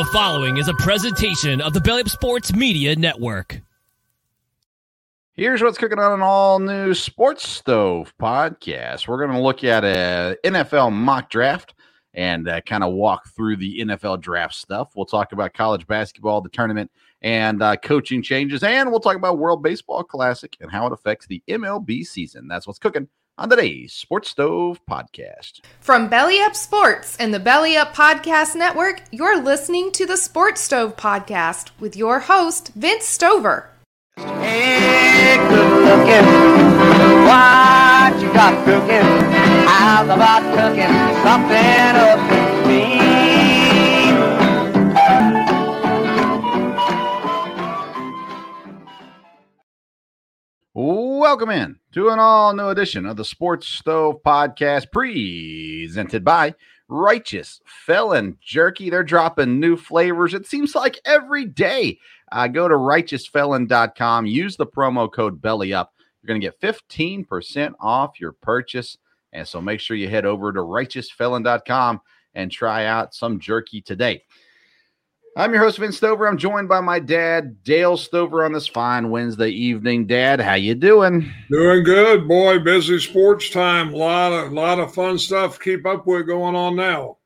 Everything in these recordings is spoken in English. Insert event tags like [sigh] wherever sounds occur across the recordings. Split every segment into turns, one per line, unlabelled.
The following is a presentation of the Belly Up Sports Media Network.
Here's what's cooking on an all new Sports Stove podcast. We're going to look at a NFL mock draft and uh, kind of walk through the NFL draft stuff. We'll talk about college basketball, the tournament, and uh, coaching changes, and we'll talk about World Baseball Classic and how it affects the MLB season. That's what's cooking on today's Sports Stove podcast.
From Belly Up Sports and the Belly Up Podcast Network, you're listening to the Sports Stove podcast with your host, Vince Stover.
Hey, good looking. What you got cooking? How's about cooking something up
Welcome in to an all new edition of the Sports Stove podcast presented by Righteous Felon Jerky. They're dropping new flavors, it seems like every day. Uh, go to righteousfelon.com, use the promo code BELLYUP. You're going to get 15% off your purchase. And so make sure you head over to righteousfelon.com and try out some jerky today. I'm your host, Vince Stover. I'm joined by my dad, Dale Stover, on this fine Wednesday evening. Dad, how you doing?
Doing good, boy. Busy sports time. A lot of lot of fun stuff to keep up with going on now.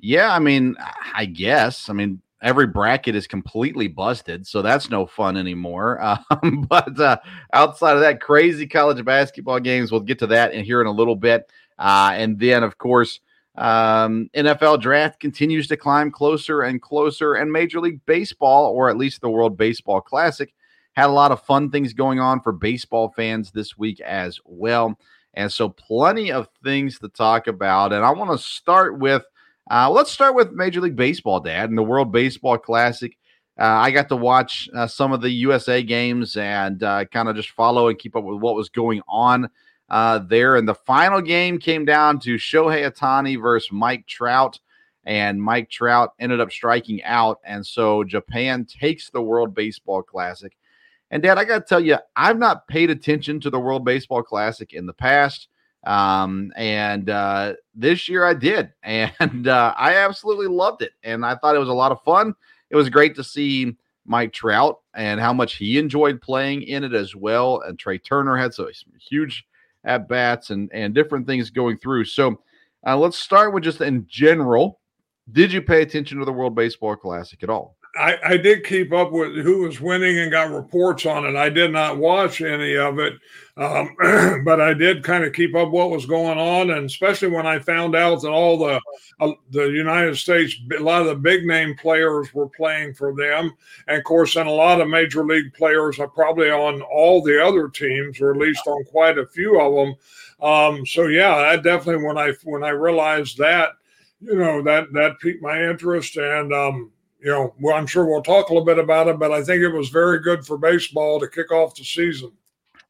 Yeah, I mean, I guess. I mean, every bracket is completely busted, so that's no fun anymore. [laughs] Um, but uh, outside of that, crazy college basketball games. We'll get to that in here in a little bit, uh, and then of course. Um, NFL draft continues to climb closer and closer, and Major League Baseball, or at least the World Baseball Classic, had a lot of fun things going on for baseball fans this week as well. And so, plenty of things to talk about. And I want to start with uh, let's start with Major League Baseball, Dad, and the World Baseball Classic. Uh, I got to watch uh, some of the USA games and uh, kind of just follow and keep up with what was going on uh, there. And the final game came down to Shohei Ohtani versus Mike Trout. And Mike Trout ended up striking out. And so Japan takes the World Baseball Classic. And Dad, I got to tell you, I've not paid attention to the World Baseball Classic in the past. Um, and uh, this year I did. [laughs] And uh, I absolutely loved it. And I thought it was a lot of fun. It was great to see Mike Trout and how much he enjoyed playing in it as well. And Trea Turner had some huge at bats and and different things going through. So uh, let's start with just in general. Did you pay attention to the World Baseball Classic at all?
I, I did keep up with who was winning and got reports on it. I did not watch any of it, um, [clears throat] but I did kind of keep up what was going on, and especially when I found out that all the uh, the United States, a lot of the big name players were playing for them, and of course, and a lot of major league players are probably on all the other teams, or at least on quite a few of them. Um, so yeah, I definitely when I when I realized that, you know, that that piqued my interest and. Um, you know, well, I'm sure we'll talk a little bit about it, but I think it was very good for baseball to kick off the season.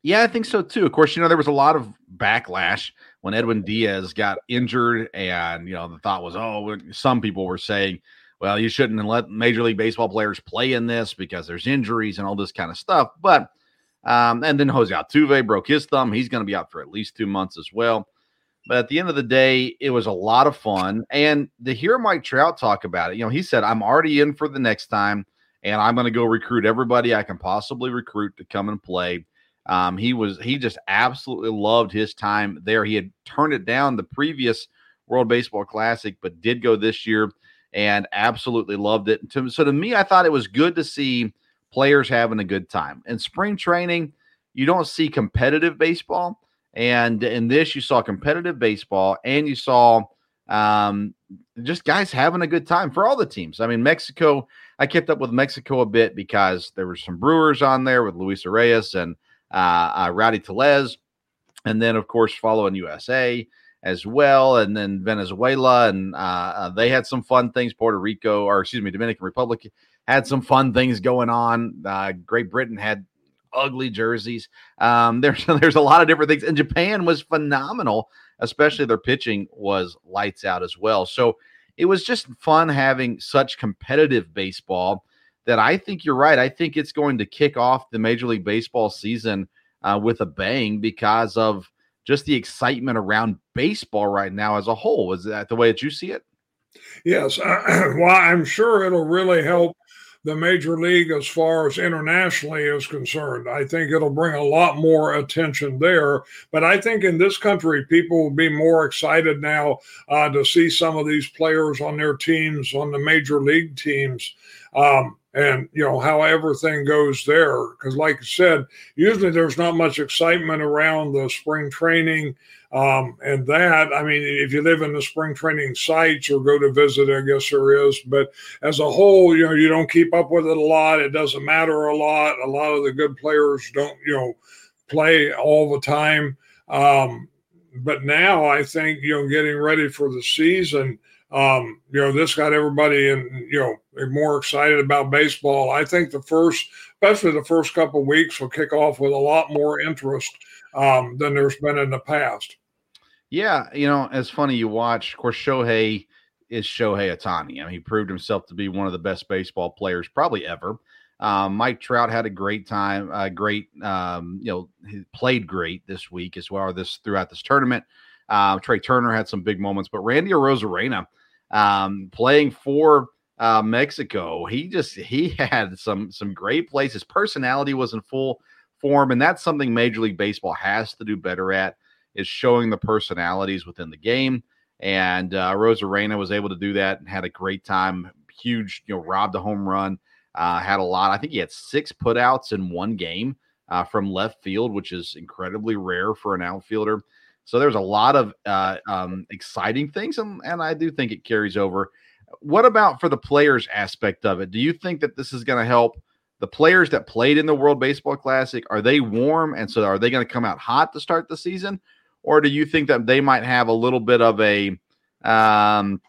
Yeah, I think so too. Of course, you know, there was a lot of backlash when Edwin Diaz got injured, and, you know, the thought was, oh, some people were saying, well, you shouldn't let Major League Baseball players play in this because there's injuries and all this kind of stuff. But, um, and then Jose Altuve broke his thumb. He's going to be out for at least two months as well. But at the end of the day, it was a lot of fun. And to hear Mike Trout talk about it, you know, he said, I'm already in for the next time, and I'm going to go recruit everybody I can possibly recruit to come and play. Um, he was he just absolutely loved his time there. He had turned it down the previous World Baseball Classic, but did go this year and absolutely loved it. So to me, I thought it was good to see players having a good time. In spring training, you don't see competitive baseball and in this, you saw competitive baseball and you saw um, just guys having a good time for all the teams. I mean, Mexico, I kept up with Mexico a bit because there were some Brewers on there with Luis Urías and uh, uh, Rowdy Tellez. And then, of course, following USA as well. And then Venezuela. And uh, uh, they had some fun things. Puerto Rico, or excuse me, Dominican Republic had some fun things going on. Uh, Great Britain had ugly jerseys. Um, [laughs] there's there's a lot of different things, and Japan was phenomenal, especially their pitching was lights out as well. So it was just fun having such competitive baseball. That I think you're right. I think it's going to kick off the Major League Baseball season uh, with a bang because of just the excitement around baseball right now as a whole. Is that the way that you see it?
Yes, uh, [clears throat] well, I'm sure it'll really help the major league as far as internationally is concerned. I think it'll bring a lot more attention there. But I think in this country, people will be more excited now uh, to see some of these players on their teams, on the major league teams. Um, and you know how everything goes there because like i said usually there's not much excitement around the spring training um, and that, I mean, if you live in the spring training sites or go to visit, I guess there is. But as a whole, you know, you don't keep up with it a lot. It doesn't matter a lot. A lot of the good players don't, you know, play all the time. Um, but now I think, you know, getting ready for the season, um, you know, this got everybody in, you know, more excited about baseball. I think the first, especially the first couple weeks, will kick off with a lot more interest um, than there's been in the past.
Yeah, you know, it's funny you watch. Of course, Shohei is Shohei Ohtani. I mean, he proved himself to be one of the best baseball players probably ever. Um, Mike Trout had a great time, uh, great, um, you know, he played great this week as well. This throughout this tournament. Uh, Trea Turner had some big moments, but Randy Arozarena um, playing for uh, Mexico, he just he [laughs] had some some great plays. His personality was in full form, and that's something Major League Baseball has to do better at is showing the personalities within the game. And uh, Arozarena was able to do that and had a great time. Huge, you know, robbed a home run. Uh, had a lot. I think he had six putouts in one game uh, from left field, which is incredibly rare for an outfielder. So there's a lot of uh, um, exciting things, and, and I do think it carries over. What about for the players aspect of it? Do you think that this is going to help the players that played in the World Baseball Classic? Are they warm, and so are they going to come out hot to start the season, or do you think that they might have a little bit of a um,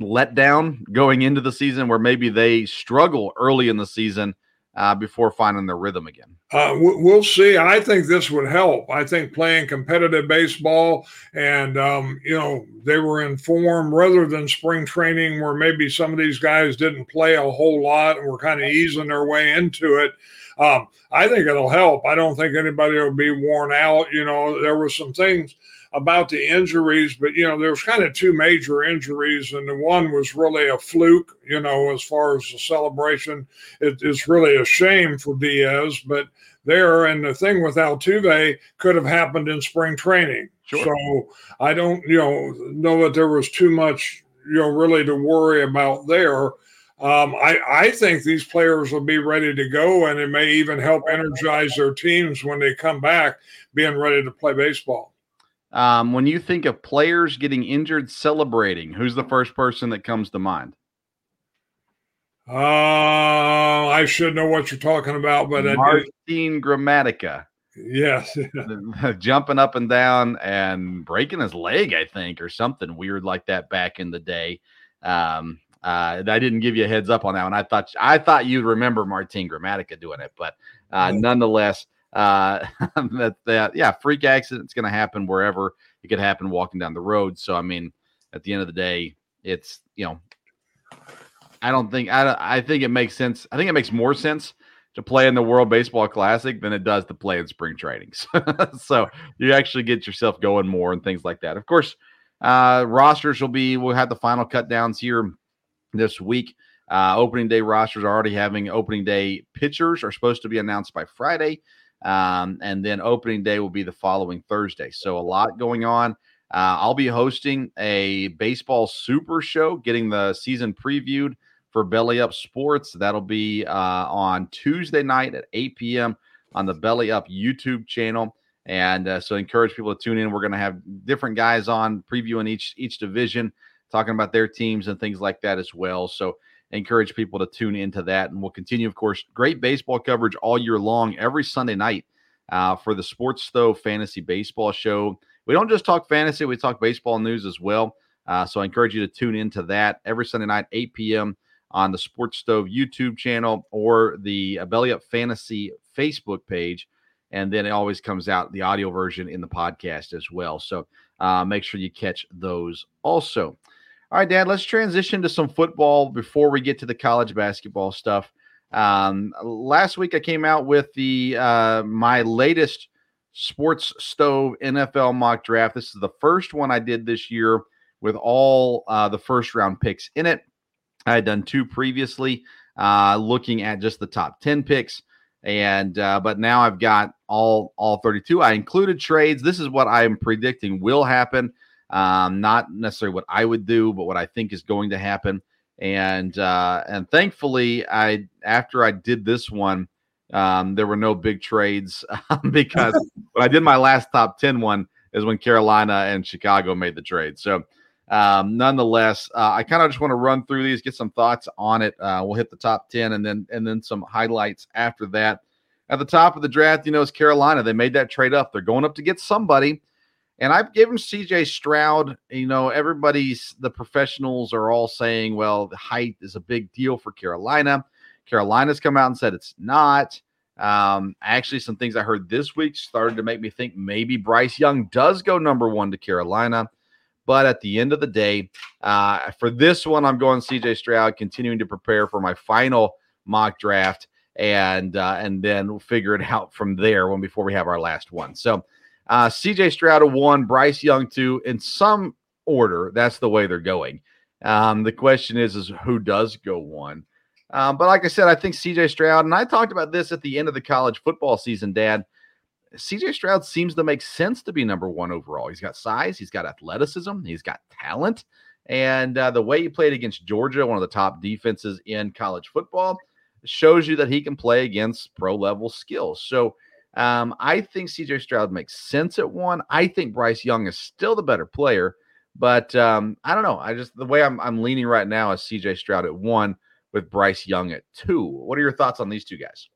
letdown going into the season where maybe they struggle early in the season uh, before finding their rhythm again?
Uh, we'll see. I think this would help. I think playing competitive baseball and, um, you know, they were in form rather than spring training where maybe some of these guys didn't play a whole lot and were kind of easing their way into it. Um, I think it'll help. I don't think anybody will be worn out. You know, there were some things about the injuries, but you know, there's kind of two major injuries, and the one was really a fluke. You know, as far as the celebration, it, it's really a shame for Diaz, but there and the thing with Altuve could have happened in spring training. Sure. So I don't, you know, know that there was too much, you know, really to worry about there. Um, I, I think these players will be ready to go, and it may even help energize their teams when they come back, being ready to play baseball.
Um, when you think of players getting injured celebrating, who's the first person that comes to mind?
Uh, I should know what you're talking about, but
Martin Gramatica.
Yes, [laughs] [laughs]
jumping up and down and breaking his leg, I think, or something weird like that back in the day. Um, uh, I didn't give you a heads up on that one. I thought I thought you'd remember Martin Gramatica doing it, but uh, nonetheless, uh, [laughs] that that yeah, freak accident's going to happen wherever it could happen walking down the road. So I mean, at the end of the day, it's you know, I don't think I I think it makes sense. I think it makes more sense to play in the World Baseball Classic than it does to play in spring trainings. [laughs] so you actually get yourself going more and things like that. Of course, uh, rosters will be we'll have the final cut downs here this week. Uh, opening day rosters are already having opening day pitchers are supposed to be announced by Friday. Um, and then opening day will be the following Thursday. So a lot going on. Uh, I'll be hosting a baseball super show, getting the season previewed for Belly Up Sports. That'll be uh, on Tuesday night at 8 p.m. on the Belly Up YouTube channel. And uh, so encourage people to tune in. We're going to have different guys on previewing each each division talking about their teams and things like that as well. So encourage people to tune into that. And we'll continue, of course, great baseball coverage all year long, every Sunday night uh, for the Sports Stove Fantasy Baseball Show. We don't just talk fantasy, we talk baseball news as well. Uh, so I encourage you to tune into that every Sunday night, 8 p.m. on the Sports Stove YouTube channel or the Belly Up Fantasy Facebook page. And then it always comes out the audio version in the podcast as well. So uh, make sure you catch those also. All right, Dad, let's transition to some football before we get to the college basketball stuff. Um, last week I came out with the uh, my latest sports stove NFL mock draft. This is the first one I did this year with all uh, the first round picks in it. I had done two previously, uh, looking at just the top 10 picks. And uh, but now I've got all all 32. I included trades. This is what I am predicting will happen. Um, not necessarily what I would do, but what I think is going to happen. And uh, and thankfully, I after I did this one, um, there were no big trades [laughs] because [laughs] when I did my last top 10 one is when Carolina and Chicago made the trade. So um, nonetheless, uh, I kind of just want to run through these, get some thoughts on it. Uh, we'll hit the top 10 and then and then some highlights after that. At the top of the draft, you know, is Carolina. They made that trade up. They're going up to get somebody. And I've given CJ Stroud, you know, everybody's the professionals are all saying, well, the height is a big deal for Carolina. Carolina's come out and said it's not. Um, actually, some things I heard this week started to make me think maybe Bryce Young does go number one to Carolina. But at the end of the day, uh, for this one, I'm going CJ Stroud, continuing to prepare for my final mock draft, and uh, and then we'll figure it [laughs] out from there. When before we have our last one, so uh, CJ Stroud a one, Bryce Young two, in some order. That's the way they're going. Um, the question is, is who does go one? Um, but like I said, I think CJ Stroud, and I talked about this at the end of the college football season, Dad. CJ Stroud seems to make sense to be number one overall. He's got size, he's got athleticism, he's got talent. And uh, the way he played against Georgia, one of the top defenses in college football, shows you that he can play against pro level skills. So um, I think CJ Stroud makes sense at one. I think Bryce Young is still the better player, but um, I don't know. I just the way I'm, I'm leaning right now is CJ Stroud at one with Bryce Young at two. What are your thoughts on these two guys?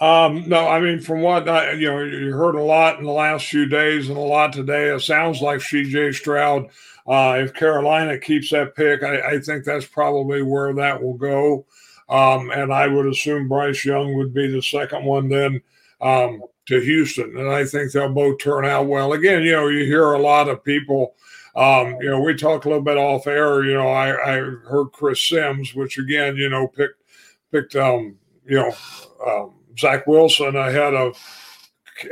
Um, no, I mean, from what I, you know, you heard a lot in the last few days and a lot today. It sounds like CJ Stroud. Uh, if Carolina keeps that pick, I, I, think that's probably where that will go. Um, and I would assume Bryce Young would be the second one then um, to Houston. And I think they'll both turn out well. Again, you know, you hear a lot of people. Um, you know, we talk a little bit off air. You know, I, I heard Chris Sims, which again, you know, picked picked um, you know um, Zach Wilson ahead of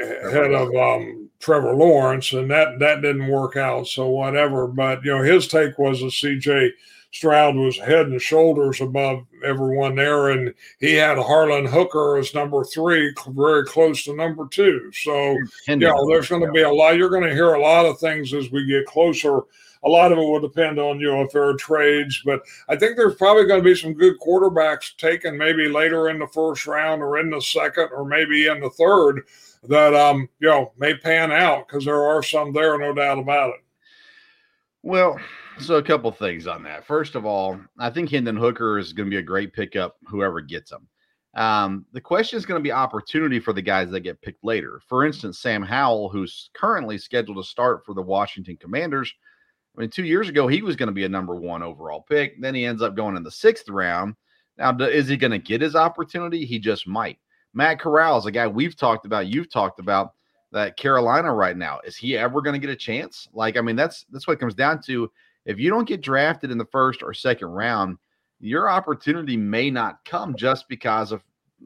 ahead of um, Trevor Lawrence, and that that didn't work out. So whatever. But you know, his take was that C.J. Stroud was head and shoulders above everyone there, and he had Harlan Hooker as number three, very close to number two. So you know, there's going to be a lot. You're going to hear a lot of things as we get closer a lot of it will depend on you know if there are trades, but I think there's probably going to be some good quarterbacks taken maybe later in the first round or in the second or maybe in the third that um you know may pan out because there are some there, no doubt about it.
Well, so a couple things on that. First of all, I think Hendon Hooker is going to be a great pickup, whoever gets him. Um, the question is going to be opportunity for the guys that get picked later. For instance, Sam Howell, who's currently scheduled to start for the Washington Commanders, I mean, two years ago, he was going to be a number one overall pick. Then he ends up going in the sixth round. Now, is he going to get his opportunity? He just might. Matt Corral is a guy we've talked about, you've talked about that Carolina right now. Is he ever going to get a chance? Like, I mean, that's that's what it comes down to. If you don't get drafted in the first or second round, your opportunity may not come just because of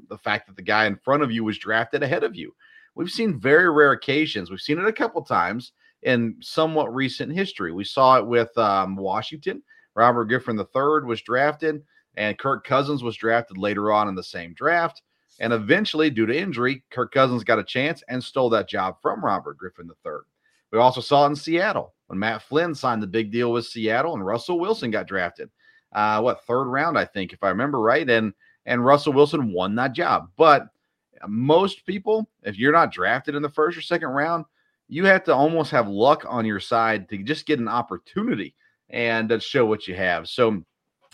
the fact that the guy in front of you was drafted ahead of you. We've seen very rare occasions. We've seen it a couple times in somewhat recent history. We saw it with um, Washington. Robert Griffin III was drafted, and Kirk Cousins was drafted later on in the same draft. And eventually, due to injury, Kirk Cousins got a chance and stole that job from Robert Griffin III. We also saw it in Seattle when Matt Flynn signed the big deal with Seattle and Russell Wilson got drafted. Uh, what third round, I think, if I remember right, and and Russell Wilson won that job. But most people, if you're not drafted in the first or second round, you have to almost have luck on your side to just get an opportunity and show what you have. So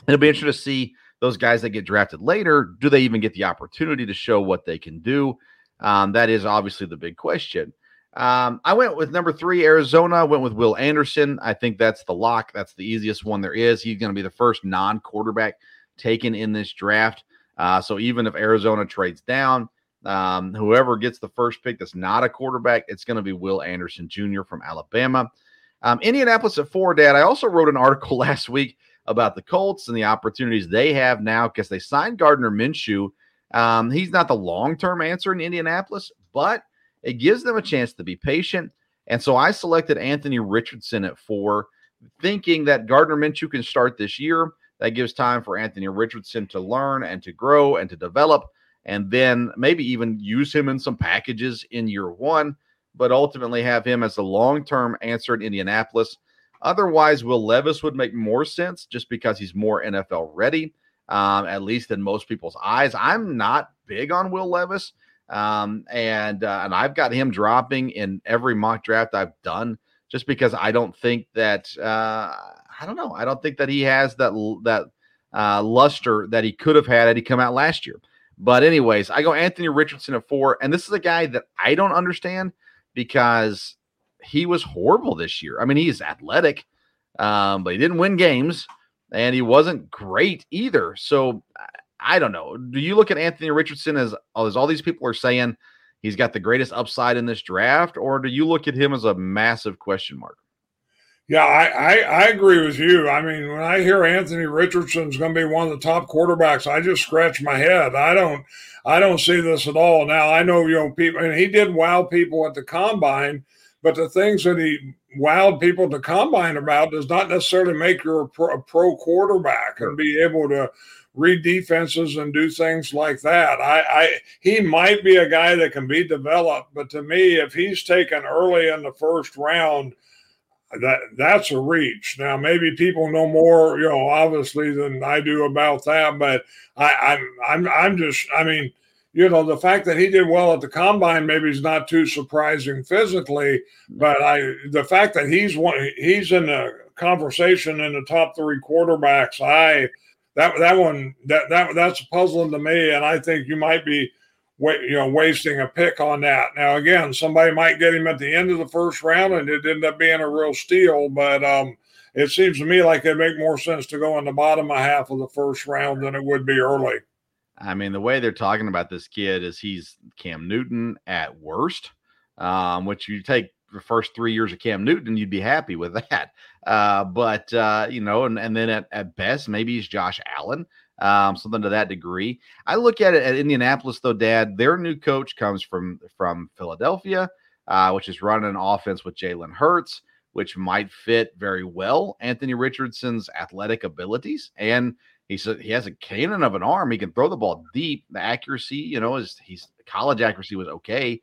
it'll be interesting to see those guys that get drafted later. Do they even get the opportunity to show what they can do? Um, that is obviously the big question. Um, I went with number three, Arizona. Went with Will Anderson. I think that's the lock. That's the easiest one there is. He's going to be the first non-quarterback taken in this draft. Uh, so even if Arizona trades down, um, whoever gets the first pick that's not a quarterback, it's going to be Will Anderson Jr. from Alabama. Um, Indianapolis at four, Dad. I also wrote an [laughs] article last week about the Colts and the opportunities they have now because they signed Gardner Minshew. Um, he's not the long term answer in Indianapolis, but it gives them a chance to be patient. And so I selected Anthony Richardson at four. thinking that Gardner Minshew can start this year. That gives time for Anthony Richardson to learn and to grow and to develop, and then maybe even use him in some packages in year one, but ultimately have him as the long term answer in Indianapolis. Otherwise, Will Levis would make more sense just because he's more NFL ready, um, at least in most people's eyes. I'm not big on Will Levis, um, and uh, and I've got him dropping in every mock draft I've done just because I don't think that uh, I don't know. I don't think that he has that that uh, luster that he could have had had he come out last year. But anyways, I go Anthony Richardson at four, and this is a guy that I don't understand because he was horrible this year. I mean, he's athletic, um, but he didn't win games, and he wasn't great either. So I don't know. Do you look at Anthony Richardson as as all these people are saying he's got the greatest upside in this draft, or do you look at him as a massive question mark?
Yeah, I, I, I, agree with you. I mean, when I hear Anthony Richardson's going to be one of the top quarterbacks, I just scratch my head. I don't I don't see this at all. Now I know you know people, and he did wow people at the combine, but the things that he wowed people to combine about does not necessarily make you a pro, a pro quarterback and be able to read defenses and do things like that. I, I he might be a guy that can be developed, but to me, if he's taken early in the first round, that that's a reach. Now, maybe people know more, you know, obviously than I do about that, but I, I'm I'm I'm just I mean you know, the fact that he did well at the combine maybe is not too surprising physically, but I the fact that he's one he's in the conversation in the top three quarterbacks, I that that one that that that's puzzling to me, and I think you might be you know wasting a pick on that. Now again, somebody might get him at the end of the first round, and it ended up being a real steal, but um, it seems to me like it'd make more sense to go in the bottom half of the first round than it would be early.
I mean, the way they're talking about this kid is he's Cam Newton at worst, um, which you take the first three years of Cam Newton, you'd be happy with that. Uh, but uh, you know, and, and then at, at best, maybe he's Josh Allen, um, something to that degree. I look at it at Indianapolis, though, Dad. Their new coach comes from from Philadelphia, uh, which is running an offense with Jalen Hurts, which might fit very well Anthony Richardson's athletic abilities and he said he has a cannon of an arm. He can throw the ball deep. The accuracy, you know, is he's college accuracy was okay,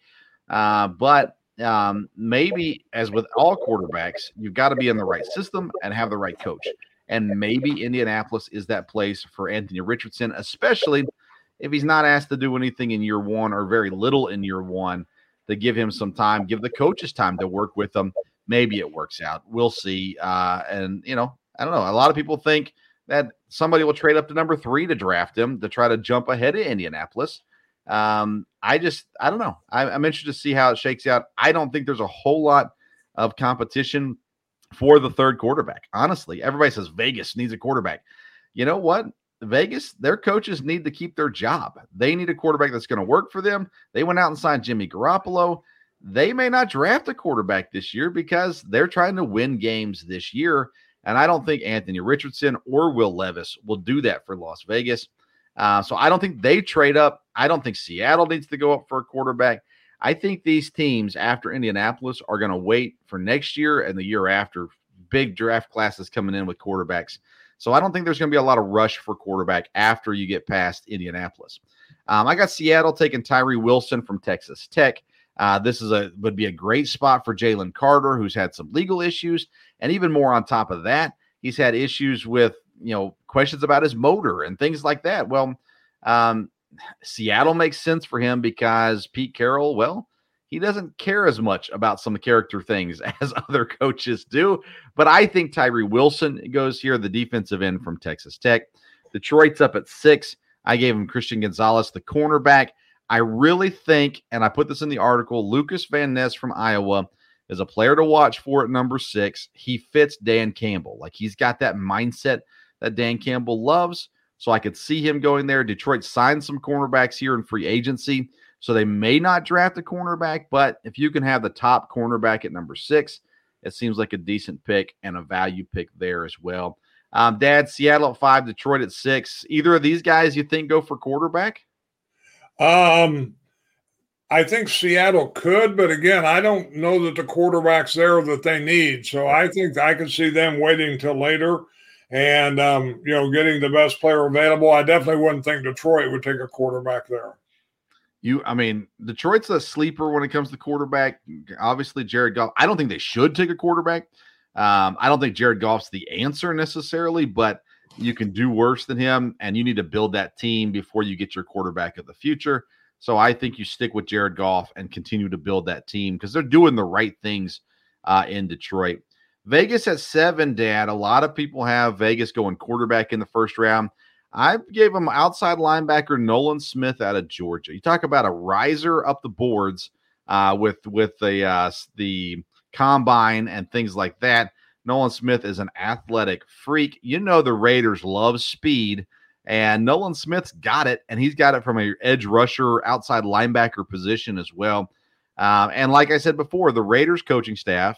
uh, but um, maybe as with all quarterbacks, you've got to be in the right system and have the right coach. And maybe Indianapolis is that place for Anthony Richardson, especially if he's not asked to do anything in year one or very little in year one. To give him some time, give the coaches time to work with them. Maybe it works out. We'll see. Uh, and you know, I don't know. A lot of people think that somebody will trade up to number three to draft him to try to jump ahead of Indianapolis. Um, I just, I don't know. I, I'm interested to see how it shakes out. I don't think there's a whole lot of competition for the third quarterback. Honestly, everybody says Vegas needs a quarterback. You know what? Vegas, their coaches need to keep their job. They need a quarterback that's going to work for them. They went out and signed Jimmy Garoppolo. They may not draft a quarterback this year because they're trying to win games this year. And I don't think Anthony Richardson or Will Levis will do that for Las Vegas. Uh, so I don't think they trade up. I don't think Seattle needs to go up for a quarterback. I think these teams after Indianapolis are going to wait for next year and the year after. Big draft classes coming in with quarterbacks. So I don't think there's going to be a lot of rush for quarterback after you get past Indianapolis. Um, I got Seattle taking Tyree Wilson from Texas Tech. Uh, this is a would be a great spot for Jalen Carter, who's had some legal issues, and even more on top of that, he's had issues with you know questions about his motor and things like that. Well, um, Seattle makes sense for him because Pete Carroll, well, he doesn't care as much about some character things [laughs] as other coaches do. But I think Tyree Wilson goes here, the defensive end from Texas Tech. Detroit's up at six. I gave him Christian Gonzalez, the cornerback. I really think, and I put this in the article, Lukas Van Ness from Iowa is a player to watch for at number six. He fits Dan Campbell. Like he's got that mindset that Dan Campbell loves. So I could see him going there. Detroit signed some cornerbacks here in free agency. So they may not draft a cornerback, but if you can have the top cornerback at number six, it seems like a decent pick and a value pick there as well. Um, Dad, Seattle at five, Detroit at six. Either of these guys you think go for quarterback?
Um, I think Seattle could, but again, I don't know that the quarterback's there that they need. So I think I could see them waiting till later and um, you know getting the best player available. I definitely wouldn't think Detroit would take a quarterback there.
You, I mean, Detroit's a sleeper when it comes to quarterback. Obviously, Jared Goff. I don't think they should take a quarterback. Um, I don't think Jared Goff's the answer necessarily, but you can do worse than him, and you need to build that team before you get your quarterback of the future. So I think you stick with Jared Goff and continue to build that team because they're doing the right things uh, in Detroit. Vegas at seven, Dad. A lot of people have Vegas going quarterback in the first round. I gave him outside linebacker Nolan Smith out of Georgia. You talk about a riser up the boards uh, with with the uh, the combine and things like that. Nolan Smith is an athletic freak. You know the Raiders love speed, and Nolan Smith's got it, and he's got it from a edge rusher, outside linebacker position as well. Uh, and like I said before, the Raiders coaching staff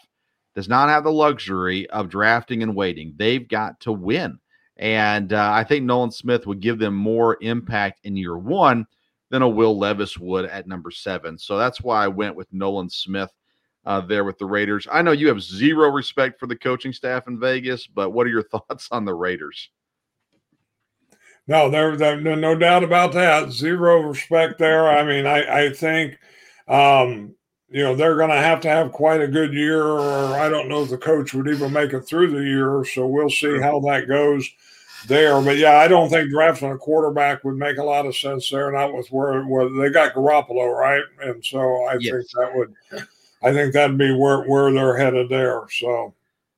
does not have the luxury of drafting and waiting. They've got to win. And uh, I think Nolan Smith would give them more impact in year one than a Will Levis would at number seven. So that's why I went with Nolan Smith uh, there with the Raiders. I know you have zero respect for the coaching staff in Vegas, but what are your [laughs] thoughts on the Raiders?
No, there, there no, doubt about that. Zero respect there. I mean, I, I think, um, you know, they're going to have to have quite a good year, or I don't know if the coach would even make it through the year. So we'll see how that goes there. But yeah, I don't think drafting a quarterback would make a lot of sense there. Not with where, where they got Garoppolo, right? And so I yes. think that would I think that'd be where where they're headed there. So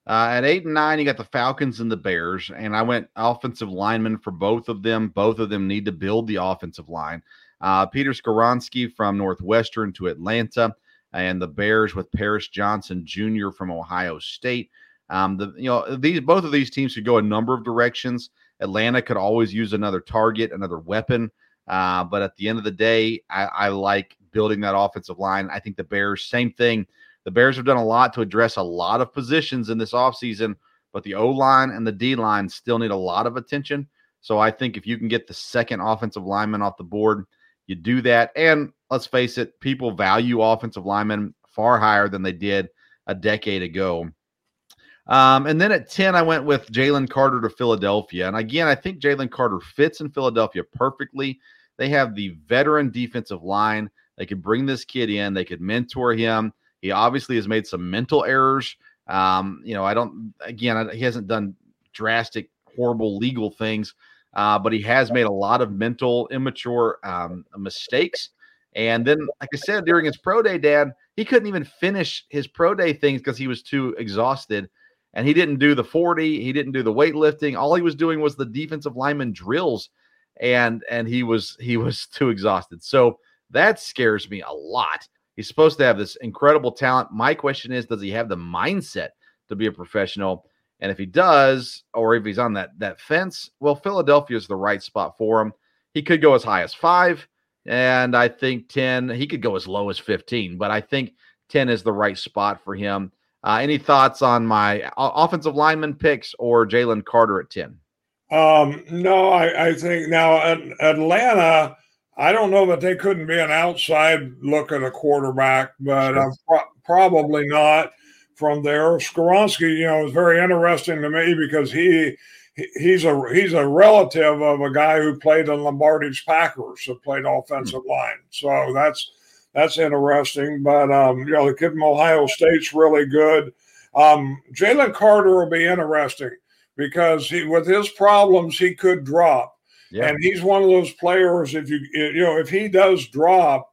uh, at eight and nine, you got the Falcons and the Bears, and I went offensive lineman for both of them. Both of them need to build the offensive line. Uh, Peter Skoronski from Northwestern to Atlanta, and the Bears with Paris Johnson Jr. from Ohio State. Um, the you know these both of these teams could go a number of directions. Atlanta could always use another target, another weapon. Uh, but at the end of the day, I, I like building that offensive line. I think the Bears, same thing. The Bears have done a lot to address a lot of positions in this offseason, but the O line and the D line still need a lot of attention. So I think if you can get the second offensive lineman off the board, you do that. And let's face it, people value offensive linemen far higher than they did a decade ago. Um, and then at 10, I went with Jalen Carter to Philadelphia. And again, I think Jalen Carter fits in Philadelphia perfectly. They have the veteran defensive line. They could bring this kid in, they could mentor him. He obviously has made some mental errors. Um, you know, I don't, again, he hasn't done drastic, horrible legal things, uh, but he has made a lot of mental, immature um, mistakes. And then, like I said, during his pro day, Dad, he couldn't even finish his pro day things because he was too exhausted. And he didn't do the 40, he didn't do the weightlifting. All he was doing was the defensive lineman drills, and and he was [laughs] he was too exhausted. So that scares me a lot. He's supposed to have this incredible talent. My question is, does he have the mindset to be a professional? And if he does, or if he's on that that fence, well, Philadelphia is the right spot for him. He could go as high as five, and I think 10. He could go as low as 15, but I think 10 is the right spot for him. Uh, any thoughts on my offensive lineman picks or Jalen Carter at 10?
Um, no, I, I think now Atlanta I don't know that they couldn't be an outside look at a quarterback, but sure. uh, pro- probably not from there. Skoronski, you know, is very interesting to me because he he's a he's a relative of a guy who played in Lombardi's Packers, who played offensive mm-hmm. line. So that's that's interesting. But um, you know, the kid from Ohio State's really good. Um, Jalen Carter will be interesting because he with his problems he could drop. Yeah. And he's one of those players. If you you know if he does drop,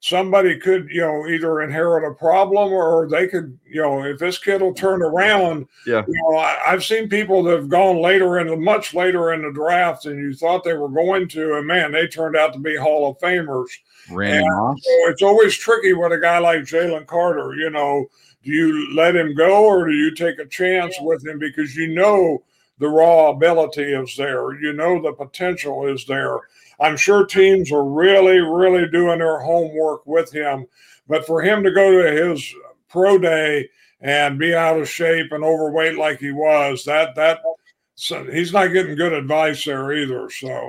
somebody could you know either inherit a problem or they could you know if this kid will turn around.
Yeah.
You know I, have seen people that have gone later in the much later in the draft and you thought they were going to, and man, they turned out to be Hall of Famers.
Ran off.
So it's always tricky with a guy like Jalen Carter. You know, do you let him go or do you take a chance with him because you know the raw ability is there. You know the potential is there. I'm sure teams are really, really doing their homework with him. But for him to go to his pro day and be out of shape and overweight like he was, that that so he's not getting good advice there either. So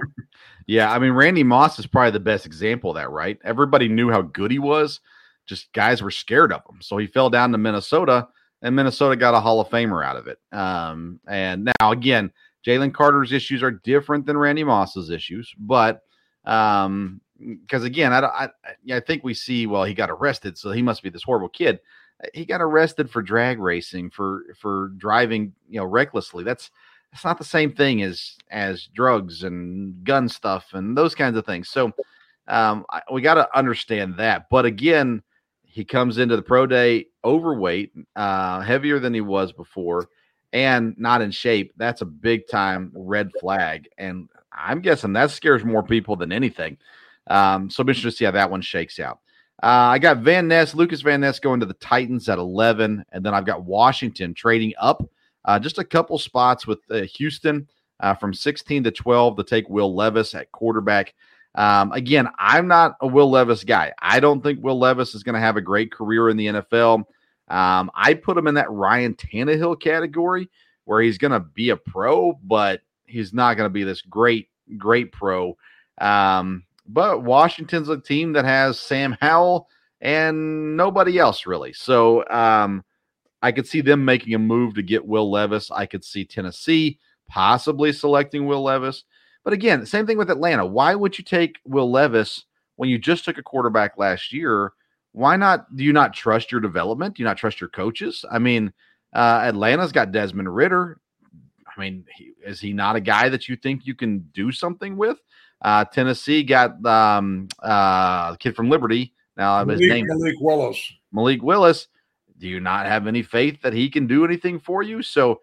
Yeah, I mean Randy Moss is probably the best example of that, right? Everybody knew how good he was, just guys were scared of him. So he fell down to Minnesota, and Minnesota got a Hall of Famer out of it. Um, and now again, Jalen Carter's issues are different than Randy Moss's issues, but um, because again, I, I I think we see well he got arrested, so he must be this horrible kid. He got arrested for drag racing for for driving you know recklessly. That's it's not the same thing as as drugs and gun stuff and those kinds of things. So um, I, we got to understand that. But again, he comes into the pro day overweight, uh, heavier than he was before, and not in shape. That's a big time red flag. And I'm guessing that scares more people than anything. Um, so I'm interested to see how that one shakes out. Uh, I got Van Ness, Lukas Van Ness going to the Titans at 11. And then I've got Washington trading up uh, just a couple spots with uh, Houston uh, from 16 to 12 to take Will Levis at quarterback. Um, again, I'm not a Will Levis guy. I don't think Will Levis is going to have a great career in the NFL. Um, I put him in that Ryan Tannehill category where he's going to be a pro, but he's not going to be this great, great pro. Um, but Washington's a team that has Sam Howell and nobody else really. So um, I could see them making a move to get Will Levis. I could see Tennessee possibly selecting Will Levis. But again, same thing with Atlanta. Why would you take Will Levis when you just took a quarterback last year? Why not? Do you not trust your development? Do you not trust your coaches? I mean, uh, Atlanta's got Desmond Ridder. I mean, he, is he not a guy that you think you can do something with? Uh, Tennessee got um, uh, kid from Liberty. Now
Malik,
his name
Malik Willis.
Malik Willis. Do you not have any faith that he can do anything for you? So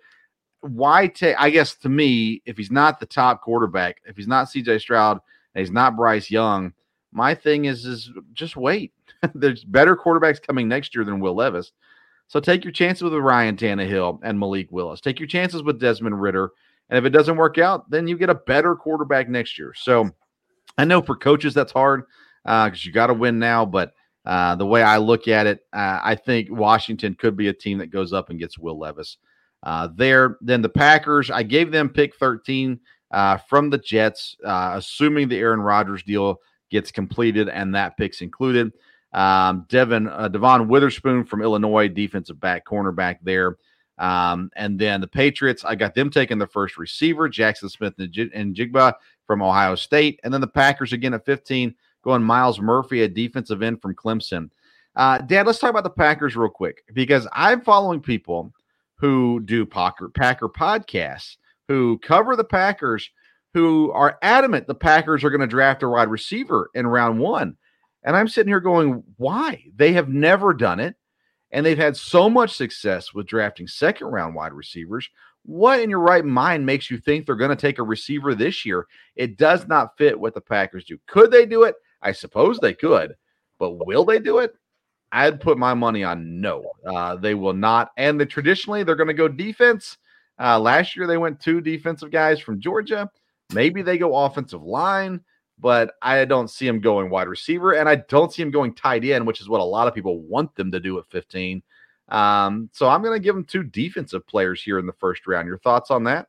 why take? I guess to me, if he's not the top quarterback, if he's not C.J. Stroud, and he's not Bryce Young, my thing is is just wait. [laughs] There's better quarterbacks coming next year than Will Levis. So take your chances with Ryan Tannehill and Malik Willis. Take your chances with Desmond Ridder. And if it doesn't work out, then you get a better quarterback next year. So I know for coaches that's hard because uh, you got to win now. But uh, the way I look at it, uh, I think Washington could be a team that goes up and gets Will Levis uh, there. Then the Packers, I gave them pick 13 uh, from the Jets, uh, assuming the Aaron Rodgers deal gets completed and that pick's included. Um, Devin Devon Witherspoon from Illinois, defensive back, cornerback there. Um, and then the Patriots, I got them taking the first receiver, Jaxon Smith-Njigba from Ohio State. And then the Packers again at 15 going Myles Murphy, a defensive end from Clemson. Uh, Dad, let's talk about the Packers real quick because I'm following people who do Packer, Packer podcasts, who cover the Packers, who are adamant the Packers are going to draft a wide receiver in round one. And I'm sitting here going, why? They have never done it. And they've had so much success with drafting second round wide receivers. What in your right mind makes you think they're going to take a receiver this year? It does not fit what the Packers do. Could they do it? I suppose they could, but will they do it? I'd put my money on no. Uh, they will not. And the, traditionally, they're going to go defense. Uh, last year, they went two defensive guys from Georgia. Maybe they go offensive line, but I don't see them going wide receiver, and I don't see them going tight end, which is what a lot of people want them to do at 15. Um, so I'm going to give them two defensive players here in the first round. Your thoughts on that?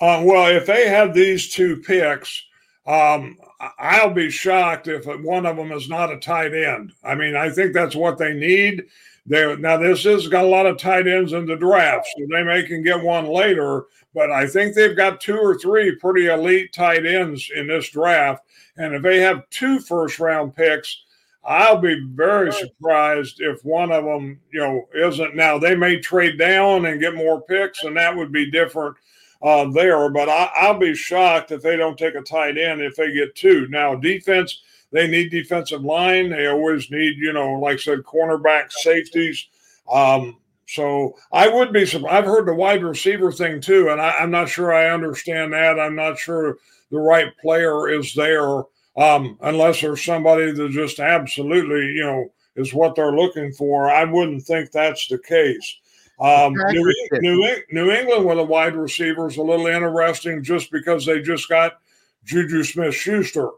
Uh, well, if they have these two picks, um, I'll be shocked if one of them is not a tight end. I mean, I think that's what they need. They now this has got a lot of tight ends in the draft, so they may can get one later. But I think they've got two or three pretty elite tight ends in this draft, and if they have two first round picks, I'll be very surprised if one of them, you know, isn't. Now they may trade down and get more picks, and that would be different uh, there. But I, will be shocked if they don't take a tight end if they get two. Now, defense, they need defensive line. They always need, you know, like I said, cornerback, safeties. Um, so I would be. Surprised. I've heard the wide receiver thing too, and I, am not sure I understand that. I'm not sure the right player is there um, unless there's somebody that just absolutely, you know, is what they're looking for. I wouldn't think that's the case. Um, New, New, New, England with a wide receiver is a little interesting just because they just got Juju Smith Schuster.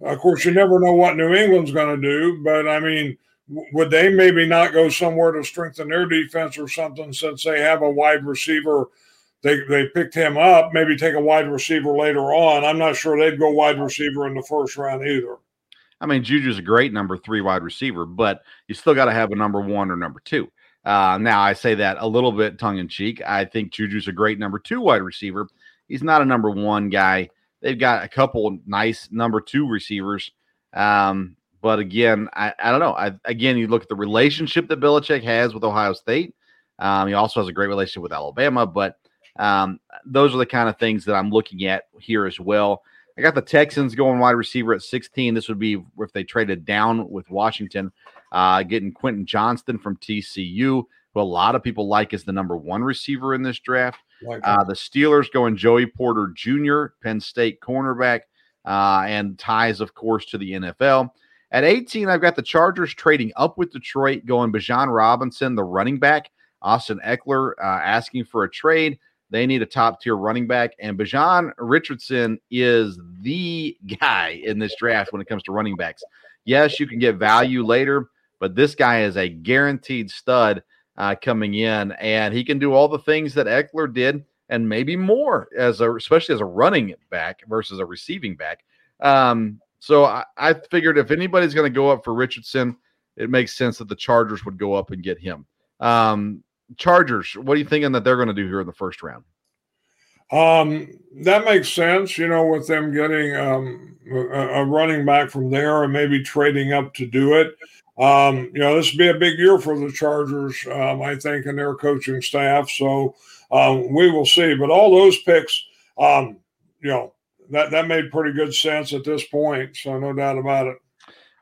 Of course, you never know what New England's going to do, but I mean, would they maybe not go somewhere to strengthen their defense or something since they have a wide receiver they they picked him up, maybe take a wide receiver later on. I'm not sure they'd go wide receiver in the first round either.
I mean, Juju's a great number three wide receiver, but you still got to have a number one or number two. Uh, now, I say that a little bit tongue in cheek. I think Juju's a great number two wide receiver. He's not a number one guy. They've got a couple nice number two receivers. Um, but again, I, I don't know. I, again, you look at the relationship that Belichick has with Ohio State. Um, he also has a great relationship with Alabama, but um, those are the kind of things that I'm looking at here as well. I got the Texans going wide receiver at 16. This would be if they traded down with Washington, uh, getting Quentin Johnston from TCU, who a lot of people like as the number one receiver in this draft. Uh, the Steelers going Joey Porter Jr., Penn State cornerback, uh, and ties, of course, to the NFL. At 18, I've got the Chargers trading up with Detroit, going Bijan Robinson, the running back, Austin Ekeler uh, asking for a trade. They need a top tier running back, and Bijan Richardson is the guy in this draft when it comes to running backs. Yes, you can get value later, but this guy is a guaranteed stud uh, coming in, and he can do all the things that Ekeler did and maybe more as a especially as a running back versus a receiving back. Um, so I, I figured if anybody's going to go up for Richardson, it makes sense that the Chargers would go up and get him. Um, Chargers, what are you thinking that they're going to do here in the first round?
Um, that makes sense, you know, with them getting um, a, a, running back from there and maybe trading up to do it. Um, you know, this would be a big year for the Chargers, um, I think, and their coaching staff. So um, we will see. But all those picks, um, you know, that that made pretty good sense at this point. So no doubt about it.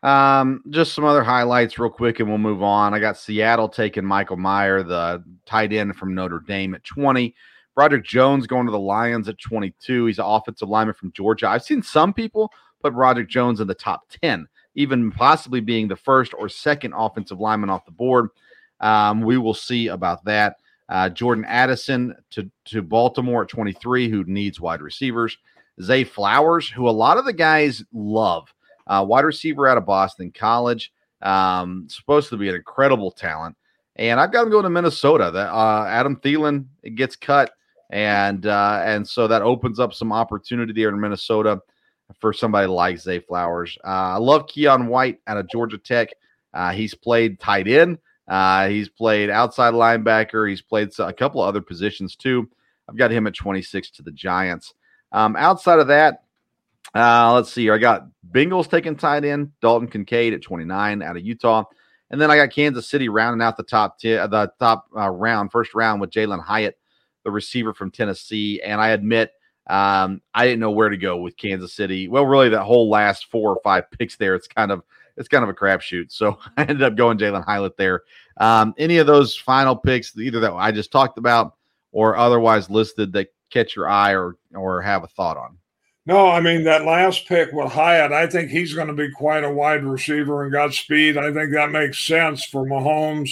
Um, just some other highlights, real quick, and we'll move on. I got Seattle taking Michael Mayer, the tight end from Notre Dame, at 20. Broderick Jones going to the Lions at 22. He's an offensive lineman from Georgia. I've seen some people put Broderick Jones in the top 10, even possibly being the first or second offensive lineman off the board. Um, we will see about that. Uh, Jordan Addison to, to Baltimore at 23, who needs wide receivers. Zay Flowers, who a lot of the guys love uh, wide receiver out of Boston College. Um, supposed to be an incredible talent. And I've got him going to Minnesota. That uh, Adam Thielen gets cut, and uh, and so that opens up some opportunity there in Minnesota for somebody like Zay Flowers. Uh, I love Keion White out of Georgia Tech. Uh, he's played tight end. Uh, he's played outside linebacker. He's played a couple of other positions too. I've got him at 26 to the Giants. Um, outside of that, uh, let's see here. I got Bengals taking tight end, Dalton Kincaid at 29 out of Utah. And then I got Kansas City rounding out the top 10, the top uh, round, first round with Jalin Hyatt, the receiver from Tennessee. And I admit, um, I didn't know where to go with Kansas City. Well, really, that whole last four or five picks there, it's kind of it's kind of a crapshoot. So [laughs] I ended up going Jalin Hyatt there. Um, any of those final picks, either that I just talked about or otherwise listed that catch your eye or or have a thought on?
No, I mean that last pick with Hyatt, I think he's going to be quite a wide receiver and got speed. I think that makes sense for Mahomes.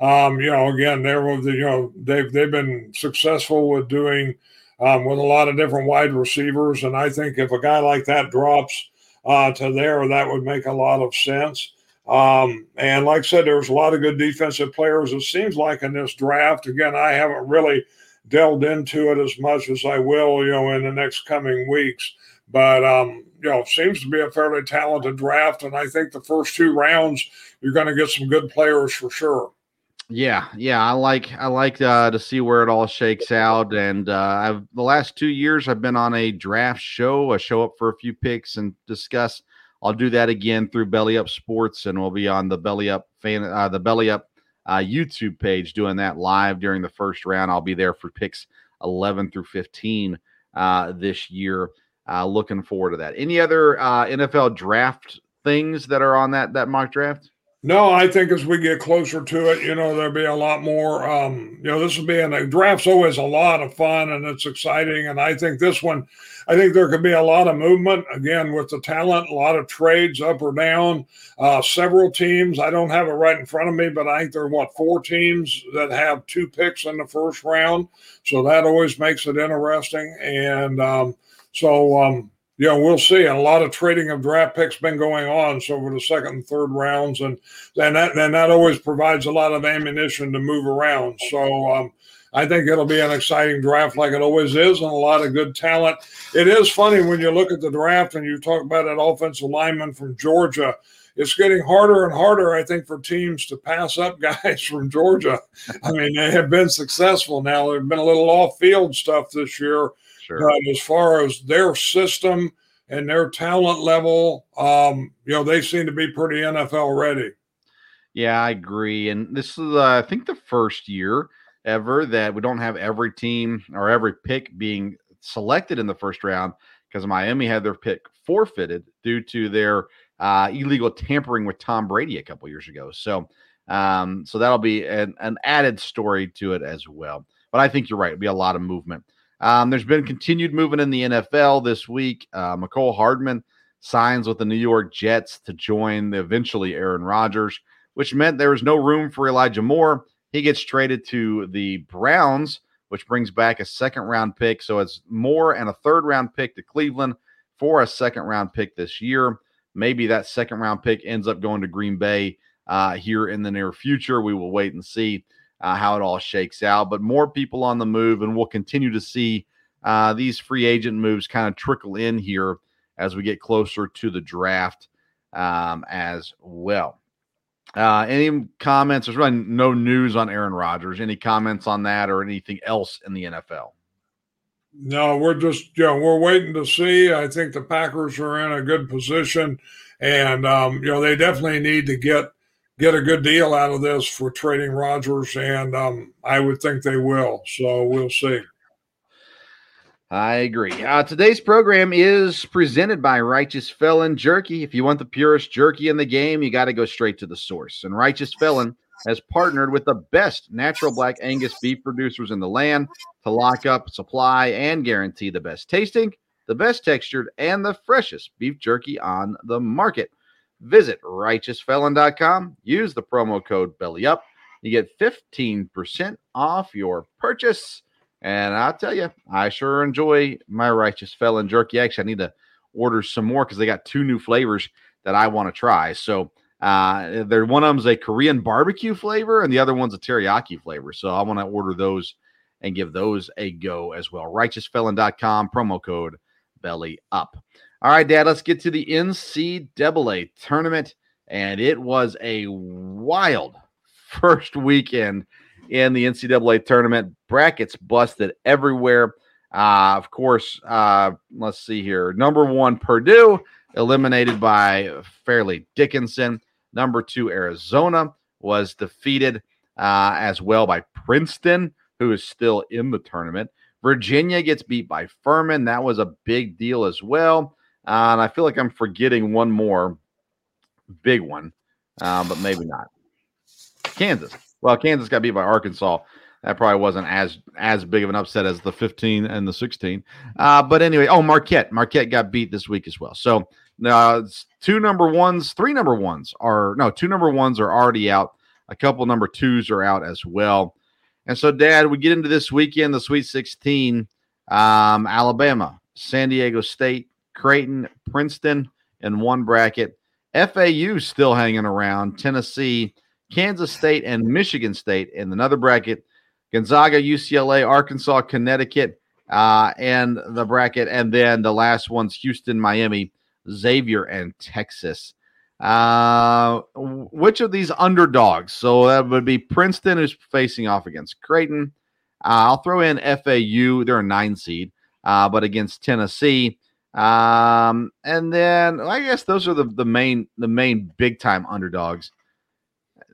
Um, you know, again, they're you know they've they've been successful with doing um, with a lot of different wide receivers, and I think if a guy like that drops uh, to there, that would make a lot of sense. Um, and like I said, there's a lot of good defensive players. It seems like in this draft. Again, I haven't really delved into it as much as I will, you know, in the next coming weeks. But um, you know, seems to be a fairly talented draft, and I think the first two rounds you're going to get some good players for sure.
Yeah, yeah, I like I like uh, to see where it all shakes out. And uh, I've the last two years I've been on a draft show, a show up for a few picks and discuss. I'll do that again through Belly Up Sports, and we'll be on the Belly Up fan, uh, the Belly Up uh, YouTube page doing that live during the first round. I'll be there for picks 11 through 15 uh, this year. Uh, looking forward to that. Any other uh, NFL draft things that are on that that mock draft?
No, I think as we get closer to it, you know, there'll be a lot more. Um, you know, this will be in a draft's always a lot of fun and it's exciting. And I think this one, I think there could be a lot of movement again with the talent, a lot of trades up or down. Uh, several teams. I don't have it right in front of me, but I think there are what four teams that have two picks in the first round. So that always makes it interesting. And um, so, um, yeah, we'll see. And a lot of trading of draft picks been going on so over the second and third rounds, and then that then that always provides a lot of ammunition to move around. So um, I think it'll be an exciting draft like it always is, and a lot of good talent. It is funny when you look at the draft and you talk about that offensive lineman from Georgia. It's getting harder and harder, I think, for teams to pass up [laughs] guys from Georgia. I mean, they have been successful now. There's been a little off field stuff this year. Sure. But as far as their system and their talent level, um, you know, they seem to be pretty NFL ready.
Yeah, I agree. And this is, uh, I think, the first year ever that we don't have every team or every pick being selected in the first round because Miami had their pick forfeited due to their uh, illegal tampering with Tom Brady a couple years ago. So, um, so that'll be an, an, added story to it as well. But I think you're right; it'll be a lot of movement. Um, there's been continued movement in the NFL this week. Uh, Mecole Hardman signs with the New York Jets to join the eventually Aaron Rodgers, which meant there was no room for Elijah Moore. He gets traded to the Browns, which brings back a second round pick. So it's Moore and a third round pick to Cleveland for a second round pick this year. Maybe that second round pick ends up going to Green Bay uh, here in the near future. We will wait and see uh, how it all shakes out. But more people on the move, and we'll continue to see uh, these free agent moves kind of trickle in here as we get closer to the draft um, as well. Uh, any comments? There's really no news on Aaron Rodgers. Any comments on that or anything else in the NFL?
No, we're just you know we're waiting to see. I think the Packers are in a good position, and um, you know they definitely need to get get a good deal out of this for trading Rodgers, and um, I would think they will. So we'll see.
I agree. Uh, today's program is presented by Righteous Felon Jerky. If you want the purest jerky in the game, you got to go straight to the source. And Righteous Felon has partnered with the best natural black Angus beef producers in the land to lock up, supply, and guarantee the best tasting, the best textured, and the freshest beef jerky on the market. Visit righteousfelon.com, use the promo code BELLYUP. You get 15% off your purchase. And I'll tell you, I sure enjoy my Righteous Felon jerky. Actually, I need to order some more because they got two new flavors that I want to try. So, uh, there one of them's a Korean barbecue flavor, and the other one's a teriyaki flavor. So I want to order those and give those a go as well. Righteousfelon.com promo code belly up. All right, Dad, let's get to the NCAA tournament. And it was a wild first weekend in the NCAA tournament. Brackets busted everywhere. Uh, of course, uh, let's see here. Number one, Purdue, eliminated by Fairleigh Dickinson. Number two, Arizona was defeated uh, as well by Princeton, who is still in the tournament. Virginia gets beat by Furman. That was a big deal as well. Uh, and I feel like I'm forgetting one more big one, uh, but maybe not. Kansas. Well, Kansas got beat by Arkansas. That probably wasn't as as big of an upset as the 15 and the 16. Uh, but anyway, oh Marquette, Marquette got beat this week as well. So uh, two number ones, three number ones are no, two number ones are already out. A couple number twos are out as well. And so, Dad, we get into this weekend, the Sweet 16, um, Alabama, San Diego State, Creighton, Princeton in one bracket. FAU still hanging around. Tennessee, Kansas State, and Michigan State in another bracket. Gonzaga, UCLA, Arkansas, Connecticut, uh, and the bracket. And then the last one's Houston, Miami, Xavier, and Texas. Uh, which of these underdogs? So that would be Princeton, who's facing off against Creighton. Uh, I'll throw in FAU. They're a nine seed, uh, but against Tennessee. Um, and then I guess those are the, the main the main big time underdogs.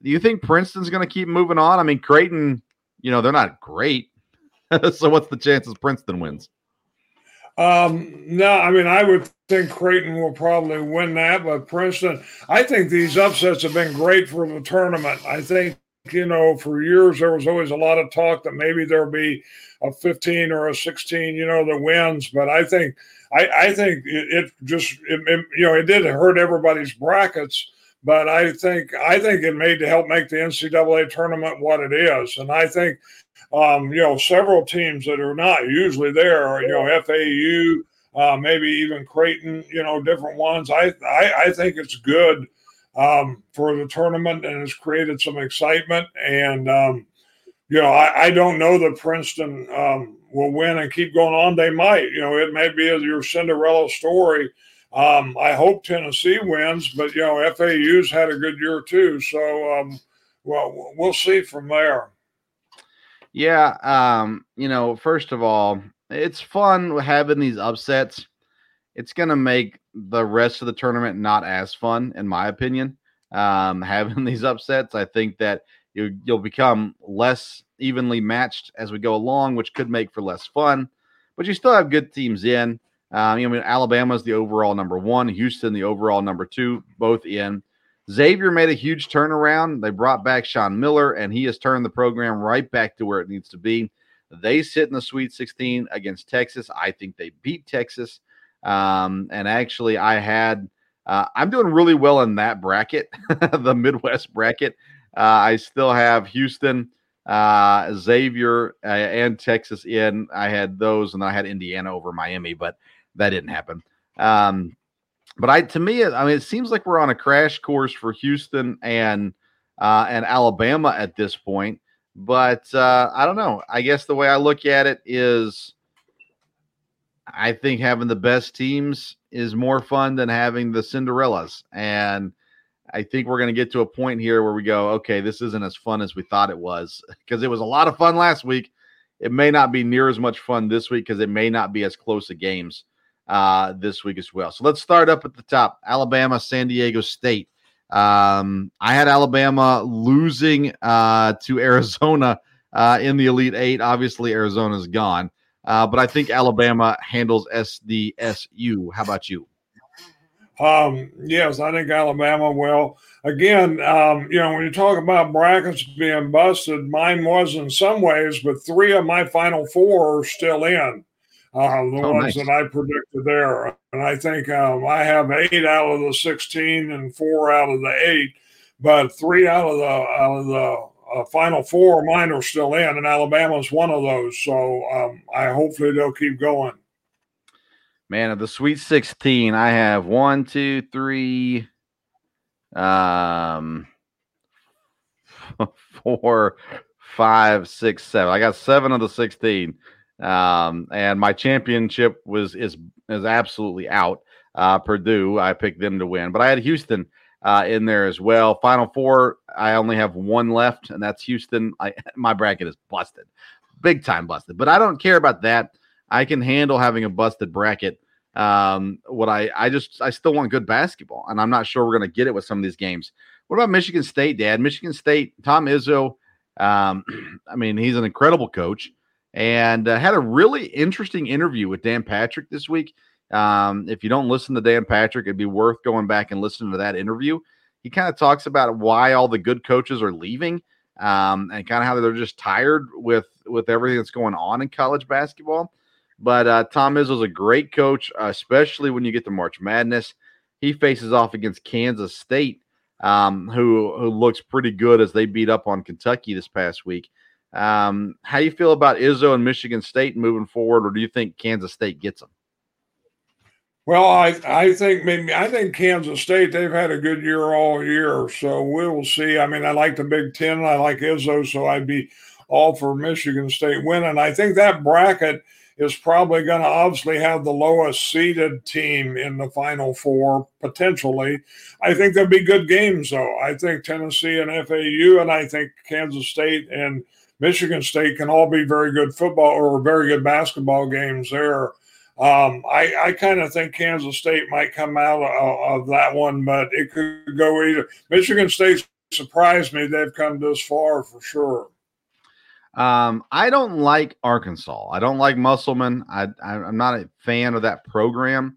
Do you think Princeton's going to keep moving on? I mean, Creighton, you know, they're not great. [laughs] so what's the chances Princeton wins?
Um, no, I mean, I would think Creighton will probably win that, but Princeton, I think these upsets have been great for the tournament. I think, you know, for years there was always a lot of talk that maybe there'll be a 15 or a 16, you know, that wins, but I think I, I think it, it just it, it, you know it did hurt everybody's brackets, but I think I think it made to help make the NCAA tournament what it is, and I think um, you know several teams that are not usually there, you know FAU, uh, maybe even Creighton, you know different ones. I I, I think it's good um, for the tournament and it's created some excitement and. Um, you know, I, I don't know the Princeton um, will win and keep going on. They might. You know, it may be your Cinderella story. Um, I hope Tennessee wins, but you know, FAU's had a good year too. So, um, well, we'll see from there.
Yeah, um, you know, first of all, it's fun having these upsets. It's going to make the rest of the tournament not as fun, in my opinion. Um, [laughs] having these upsets, I think that you, you'll become less evenly matched as we go along, which could make for less fun. But you still have good teams in. Um, I mean, Alabama's the overall number one, Houston the overall number two, both in. Xavier made a huge turnaround. They brought back Sean Miller, and he has turned the program right back to where it needs to be. They sit in the Sweet 16 against Texas. I think they beat Texas. Um, and actually, I had, uh, I'm doing really well in that bracket, [laughs] the Midwest bracket. Uh, I still have Houston, uh, Xavier, uh, and Texas in. I had those, and I had Indiana over Miami, but that didn't happen. Um, but I to me, I mean, it seems like we're on a crash course for Houston and and Alabama at this point. But I don't know. I guess the way I look at it is, I think having the best teams is more fun than having the Cinderellas, and I think we're going to get to a point here where we go, okay, this isn't as fun as we thought it was [laughs] because it was a lot of fun last week. It may not be near as much fun this week because it may not be as close a games uh, this week as well. So let's start up at the top Alabama, San Diego State. Um, I had Alabama losing uh, to [laughs] Arizona uh, in the Elite Eight. Obviously, Arizona's gone, uh, but I think Alabama handles SDSU. How about you?
Um, yes, I think Alabama will. Again, um, you know, when you talk about brackets being busted, mine was in some ways, but three of my final four are still in uh, the oh, ones nice. that I predicted there. And I think um, I have eight out of the 16 and four out of the eight, but three out of the out of the uh, final four mine are still in, and Alabama's one of those. So um, I hopefully they'll keep going.
Man, of the Sweet 16, I have one, two, three, um, [laughs] four, five, six, seven. I got seven of the 16. Um, and my championship was is is absolutely out. Uh, Purdue, I picked them to win, but I had Houston uh, in there as well. Final four, I only have one left, and that's Houston. I, [laughs] my bracket is busted, big time busted. But I don't care about that. I can handle having a busted bracket. Um, what I I just I still want good basketball, and I'm not sure we're going to get it with some of these games. What about Michigan State, Dad? Michigan State, Tom Izzo. Um, [clears throat] I mean, he's an incredible coach and uh, had a really interesting interview with Dan Patrick this week. Um, if you don't listen to Dan Patrick, it'd be worth going back and listening to that interview. He kind of talks about why all the good coaches are leaving, um, and kind of how they're just tired with with everything that's going on in college basketball. But uh, Tom Izzo's a great coach, especially when you get to March Madness. He faces off against Kansas State, um, who who looks pretty good as they beat up on Kentucky this past week. Um, how do you feel about Izzo and Michigan State moving forward, or do you think Kansas State gets them?
Well, I I think maybe I think Kansas State they've had a good year all year, so we will see. I mean, I like the Big Ten, I like Izzo, so I'd be all for Michigan State winning. I think that bracket is probably going to obviously have the lowest seeded team in the Final Four potentially. I think there'll be good games though. I think Tennessee and FAU, and I think Kansas State and Michigan State can all be very good football or very good basketball games there. Um, I, I kind of think Kansas State might come out of, of, that one, but it could go either. Michigan State surprised me; they've come this far for sure.
Um, I don't like Arkansas. I don't like Musselman. I, I I'm not a fan of that program,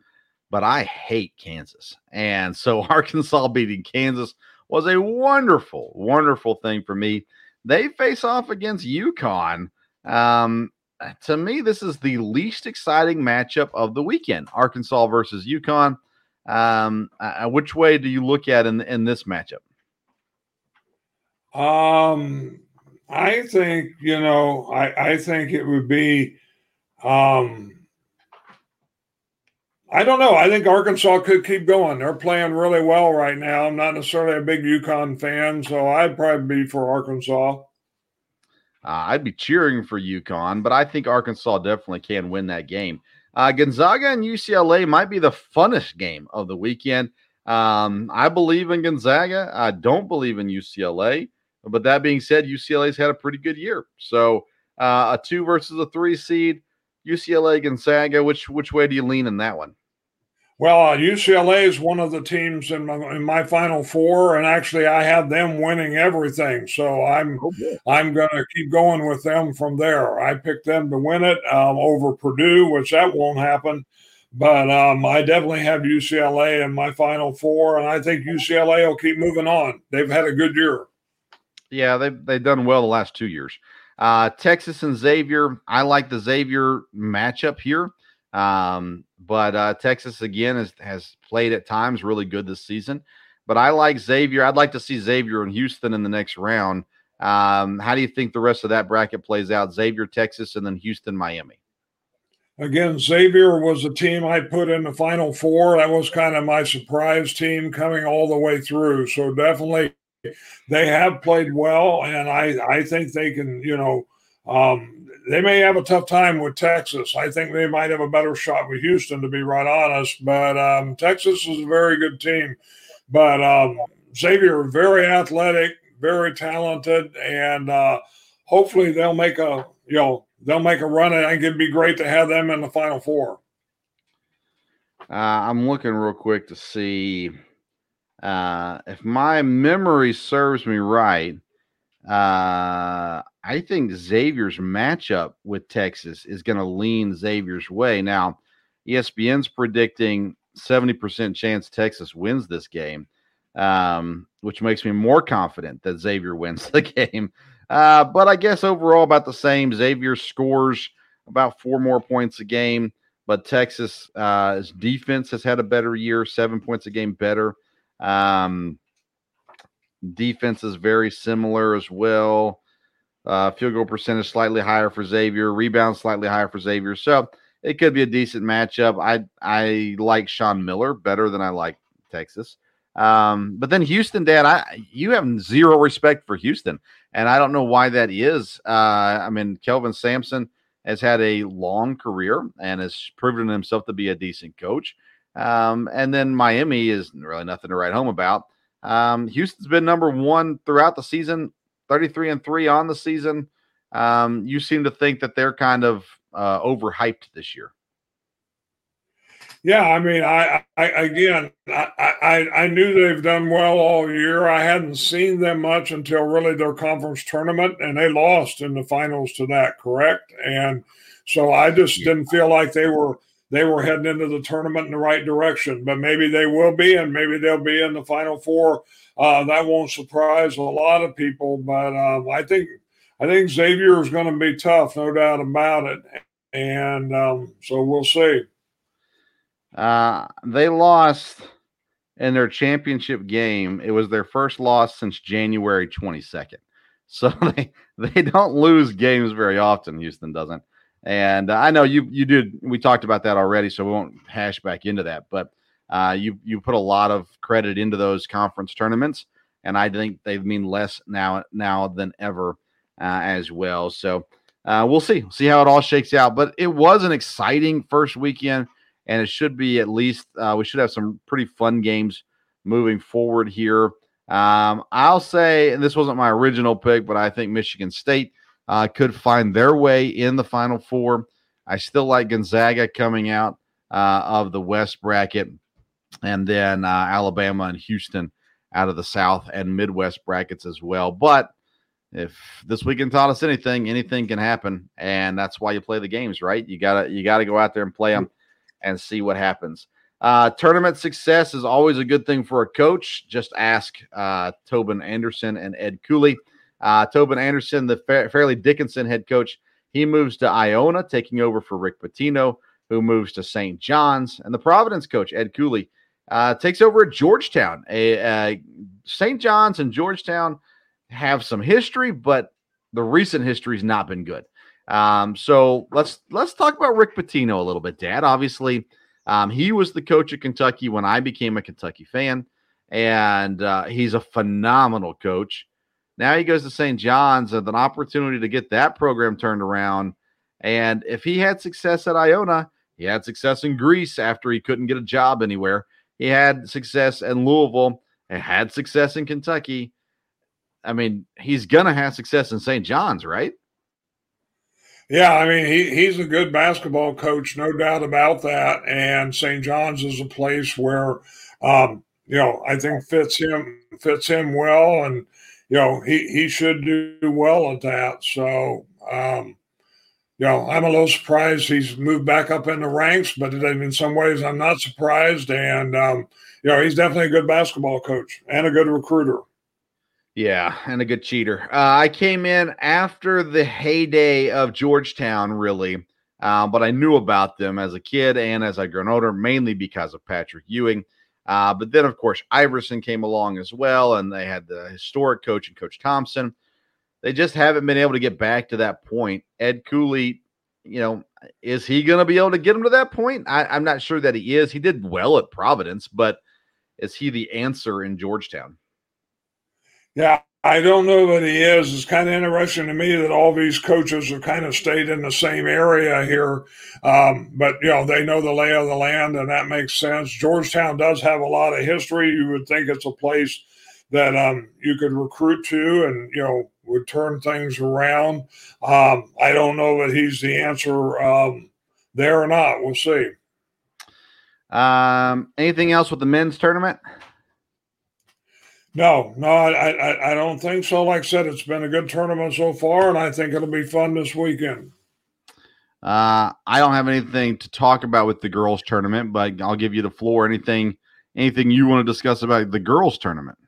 but I hate Kansas, and so [laughs] Arkansas beating Kansas was a wonderful, wonderful thing for me. They face off against UConn. Um, to me, this is the least exciting matchup of the weekend. Arkansas versus UConn. Um, uh, which way do you look at in in this matchup?
Um, I think you know, I I think it would be, um, I don't know. I think Arkansas could keep going. They're playing really well right now. I'm not necessarily a big UConn fan, so I'd probably be for Arkansas.
Uh, I'd be cheering for UConn, but I think Arkansas definitely can win that game. Uh, Gonzaga and UCLA might be the funnest game of the weekend. Um, I believe in Gonzaga. I don't believe in UCLA. But that being said, UCLA's had a pretty good year. So uh, a two versus a three seed, UCLA Gonzaga. Which which way do you lean in that one?
Well, uh, UCLA is one of the teams in my, in my Final Four, and actually, I have them winning everything. So I'm oh, I'm going to keep going with them from there. I picked them to win it um, over Purdue, which that won't happen. But um, I definitely have UCLA in my Final Four, and I think UCLA will keep moving on. They've had a good year.
Yeah, they've they've done well the last two years. Uh, Texas and Xavier. I like the Xavier matchup here. Um, but uh, Texas again has, has played at times really good this season. But I like Xavier. I'd like to see Xavier and Houston in the next round. Um, how do you think the rest of that bracket plays out? Xavier, Texas, and then Houston, Miami.
Again, Xavier was a team I put in the Final Four. That was kind of my surprise team coming all the way through. So definitely, they have played well, and I I think they can. You know, um, they may have a tough time with Texas. I think they might have a better shot with Houston, to be right honest. But um, Texas is a very good team. But um, Xavier, very athletic, very talented, and uh, hopefully they'll make a you know they'll make a run. I think it'd be great to have them in the Final Four.
Uh, I'm looking real quick to see uh, if my memory serves me right. Uh, I think Xavier's matchup with Texas is going to lean Xavier's way. Now, ESPN's predicting 70% chance Texas wins this game, um, which makes me more confident that Xavier wins the [laughs] game. Uh, but I guess overall about the same. Xavier scores about four more points a game, but Texas' uh, defense has had a better year, seven points a game better. Um, Defense is very similar as well. Uh, field goal percentage slightly higher for Xavier, rebound slightly higher for Xavier. So it could be a decent matchup. I I like Sean Miller better than I like Texas. Um, but then Houston, Dad, I you have zero respect for Houston, and I don't know why that is. Uh, I mean, Kelvin Sampson has had a long career and has proven himself to be a decent coach. Um, and then Miami is really nothing to write home about. Um, Houston's been number one throughout the season, 33 and three on the season. Um, you seem to think that they're kind of uh, overhyped this year.
Yeah, I mean, I, I again, I, I, I knew they've done well all year. I hadn't seen them much until really their conference tournament, and they lost in the finals to that, correct? And so I just didn't feel like they were they were heading into the tournament in the right direction. But maybe they will be, and maybe they'll be in the final four. Uh, that won't surprise a lot of people. But um, I think I think Xavier is going to be tough, no doubt about it. And um, so we'll see.
Uh, they lost in their championship game. It was their first loss since January 22nd. [laughs] So they they don't lose games very often. Houston doesn't. And uh, I know you you did. We talked about that already, so we won't hash back into that. But uh, you you put a lot of credit into those conference tournaments, and I think they mean less now now than ever uh, as well. So uh, we'll see see how it all shakes out. But it was an exciting first weekend, and it should be at least uh, we should have some pretty fun games moving forward here. Um, I'll say, and this wasn't my original pick, but I think Michigan State uh, could find their way in the Final Four. I still like Gonzaga coming out uh, of the West bracket, and then uh, Alabama and Houston out of the South and Midwest brackets as well. But if this weekend taught us anything, anything can happen, and that's why you play the games, right? You gotta you gotta go out there and play them and see what happens. Uh, tournament success is always a good thing for a coach. Just ask uh, Tobin Anderson and Ed Cooley. Uh, Tobin Anderson, the Fa- Fairleigh Dickinson head coach, he moves to Iona, taking over for Rick Pitino, who moves to St. John's. And the Providence coach, Ed Cooley, uh, takes over at Georgetown. A, uh, St. John's and Georgetown have some history, but the recent history has not been good. Um, so let's let's talk about Rick Pitino a little bit, Dad. Obviously, um, he was the coach of Kentucky when I became a Kentucky fan, and uh, he's a phenomenal coach. Now he goes to St. John's with an opportunity to get that program turned around. And if he had success at Iona, he had success in Greece after he couldn't get a job anywhere. He had success in Louisville and had success in Kentucky. I mean, he's gonna have success in St. John's, right?
Yeah, I mean, he, he's a good basketball coach, no doubt about that. And St. John's is a place where, um, you know, I think fits him fits him well, and you know, he he should do well at that. So, um, you know, I'm a little surprised he's moved back up in the ranks, but in some ways, I'm not surprised. And um, you know, he's definitely a good basketball coach and a good recruiter.
Yeah, and a good cheater. Uh, I came in after the heyday of Georgetown, really, uh, but I knew about them as a kid and as I grown older, mainly because of Patrick Ewing. Uh, but then, of course, Iverson came along as well, and they had the historic coach and Coach Thompson. They just haven't been able to get back to that point. Ed Cooley, you know, is he going to be able to get them to that point? I, I'm not sure that he is. He did well at Providence, but is he the answer in Georgetown?
Yeah, I don't know that he is. It's kind of interesting to me that all these coaches have kind of stayed in the same area here. Um, but, you know, they know the lay of the land, and that makes sense. Georgetown does have a lot of history. You would think it's a place that um, you could recruit to and, you know, would turn things around. Um, I don't know that he's the answer um, there or not. We'll see.
Um, anything else with the men's tournament?
No, no, I, I, I don't think so. Like I said, it's been a good tournament so far, and I think it'll be fun this weekend.
Uh, I don't have anything to talk about with the girls tournament, but I'll give you the floor. Anything, anything you want to discuss about the girls tournament?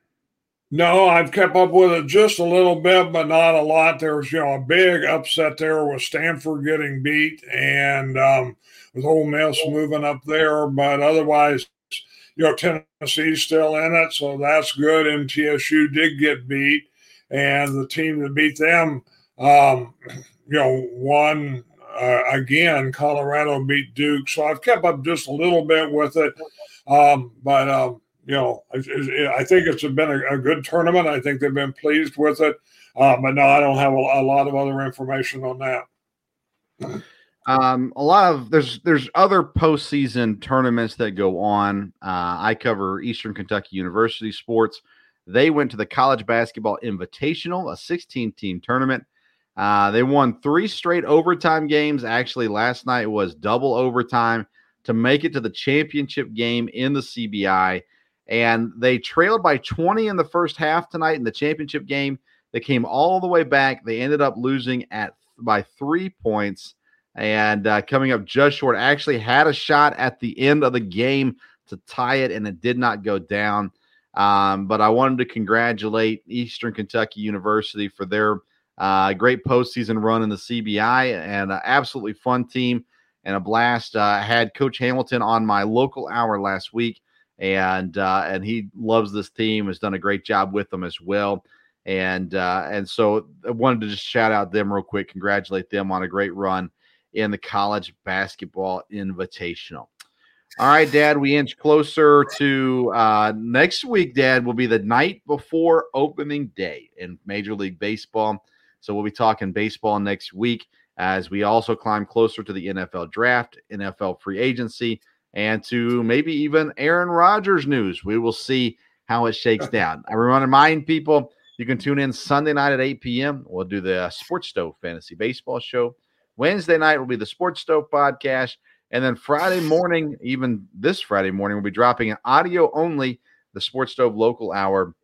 No, I've kept up with it just a little bit, but not a lot. There was, you know, a big upset there with Stanford getting beat and um, with Ole Miss moving up there. But otherwise, you know, Tennessee's still in it, so that's good. MTSU did get beat, and the team that beat them, um, you know, won uh, again. Colorado beat Duke, so I've kept up just a little bit with it, um, but um, you know, I, I, think it's been a, a, good tournament. I think they've been pleased with it, uh, but no, I don't have a, a lot of other information on that.
Um, a lot of there's there's other postseason tournaments that go on. Uh, I cover Eastern Kentucky University sports. They went to the College Basketball Invitational, a 16 team tournament. Uh, they won three straight overtime games. Actually, last night was double overtime to make it to the championship game in the CBI. And they trailed by 20 in the first half tonight in the championship game. They came all the way back. They ended up losing at by three points and uh, coming up just short. Actually, had a shot at the end of the game to tie it, and it did not go down. Um, but I wanted to congratulate Eastern Kentucky University for their uh, great postseason run in the CBI and an absolutely fun team and a blast. Uh, I had Coach Hamilton on my local hour last week, and uh, and he loves this team. Has done a great job with them as well. And uh, and so I wanted to just shout out them real quick, congratulate them on a great run in the college basketball invitational. All right, Dad, we inch closer to uh, next week. Dad will be the night before opening day in Major League Baseball. So we'll be talking baseball next week as we also climb closer to the NFL draft, NFL free agency, and to maybe even Aaron Rodgers news. We will see how it shakes [laughs] down. I want to remind people you can tune in Sunday night at 8 p.m. We'll do the Sports Stove Fantasy Baseball Show. Wednesday night will be the Sports Stove podcast. And then Friday [sighs] morning, even this Friday morning, we'll be dropping an audio only, the Sports Stove local hour.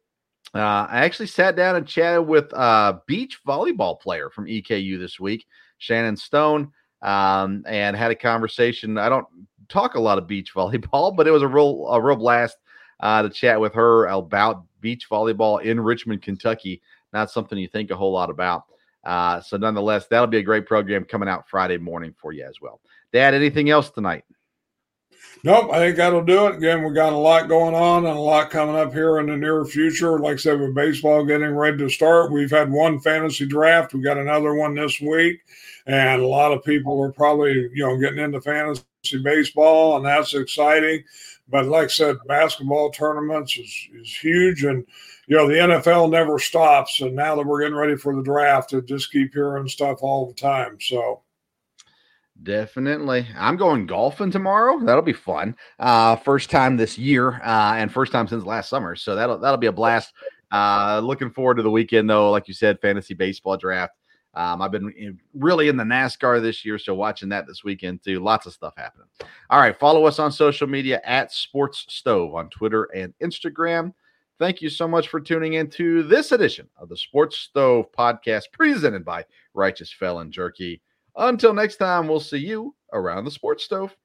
Uh, I actually sat down and chatted with a beach volleyball player from EKU this week, Shannon Stone, um, and had a conversation. I don't talk a lot of beach [laughs] volleyball, but it was a real a real blast uh, to chat with her about beach volleyball in Richmond, Kentucky. Not something you think a whole lot about. Uh, so, nonetheless, that'll be a great program coming out Friday morning for you as well. Dad, anything else tonight?
Nope, I think that'll do it. Again, we got a lot going on and a lot coming up here in the near future. Like I said, with baseball getting ready to start, we've had one fantasy draft. We got another one this week, and a lot of people are probably you know getting into fantasy baseball, and that's exciting. But like I said, basketball tournaments is, is huge, and you know, the NFL never stops. And now that we're getting ready for the draft, to just keep hearing stuff all the time. So,
Definitely. I'm going golfing tomorrow. That'll be fun. Uh, first time this year, uh, and first time since last summer. So that'll that'll be a blast. Uh, looking forward to the weekend though. Like you said, fantasy baseball draft. Um, I've been really in the NASCAR this year, so watching that this weekend too. Lots of stuff happening. All right, follow us on social media at Sports Stove on Twitter and Instagram. Thank you so much for tuning in to this edition of the Sports Stove podcast presented by Righteous Felon Jerky. Until next time, we'll see you around the sports stove.